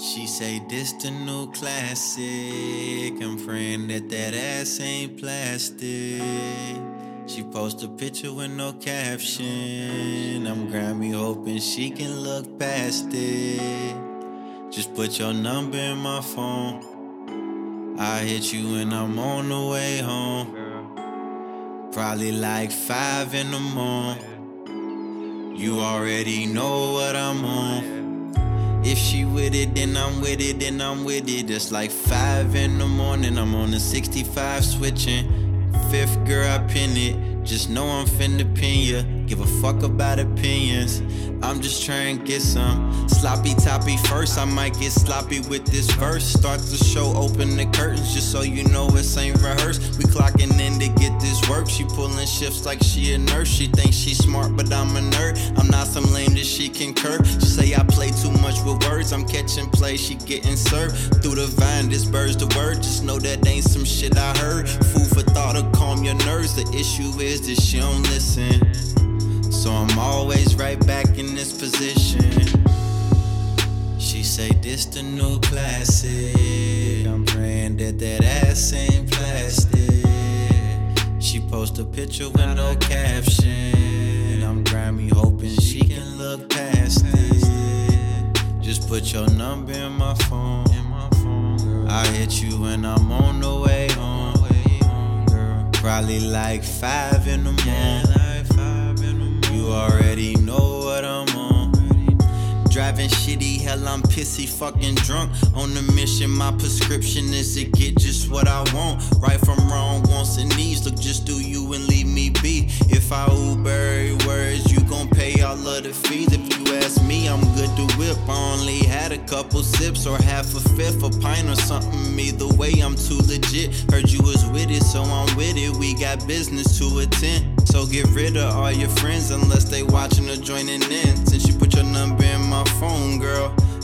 She say this the new classic. I'm praying that that ass ain't plastic. She post a picture with no caption. I'm Grammy hoping she can look past it. Just put your number in my phone. I hit you when I'm on the way home. Probably like five in the morning. You already know what I'm on. If she with it, then I'm with it, then I'm with it. It's like five in the morning, I'm on the 65 switching. Fifth girl, I pin it. Just know I'm finna pin ya. Give a fuck about opinions. I'm just trying to get some sloppy toppy first. I might get sloppy with this verse. Start the show, open the curtains, just so you know it's ain't rehearsed. We clocking in to get this work. She pulling shifts like she a nurse. She thinks she smart, but I'm a nerd. I'm not some lame that she can concur. She say I play too much with words. I'm catching play, she getting served through the vine. This bird's the word. Just know that ain't some shit I heard. Food for thought to calm your nerves. The issue is that she don't listen. So I'm always right back this position. She say this the new classic. I'm praying that that ass ain't plastic. She post a picture with no caption. I'm Grammy hoping she can look past it. Just put your number in my phone. I hit you when I'm on the way home. Probably like five in the morning. You already know what I'm. Driving shitty, hell, I'm pissy, fucking drunk. On the mission, my prescription is to get just what I want. Right from wrong, wants and needs. Look, just do you and leave me be. If I Uber words, you gon' pay all of the fees. If you ask me, I'm good to whip. I only had a couple sips or half a fifth, a pint or something. Either way, I'm too legit. Heard you was with it, so I'm with it. We got business to attend. So get rid of all your friends unless they watching or joining in.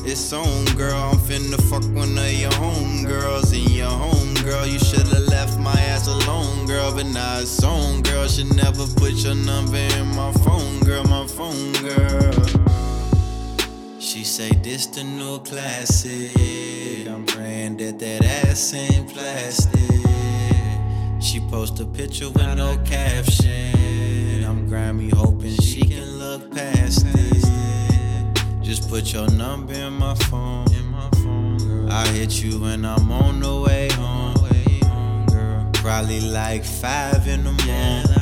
It's on, girl. I'm finna fuck one of your homegirls in your home, girl. You should've left my ass alone, girl. But now it's on, girl. Should never put your number in my phone, girl. My phone, girl. She say this the new classic. I'm praying that that ass ain't plastic. She post a picture with no caption. I'm Grammy hoping she can look past it. Put your number in my phone. in my phone I hit you when I'm on the way home. Probably like five in the morning. Know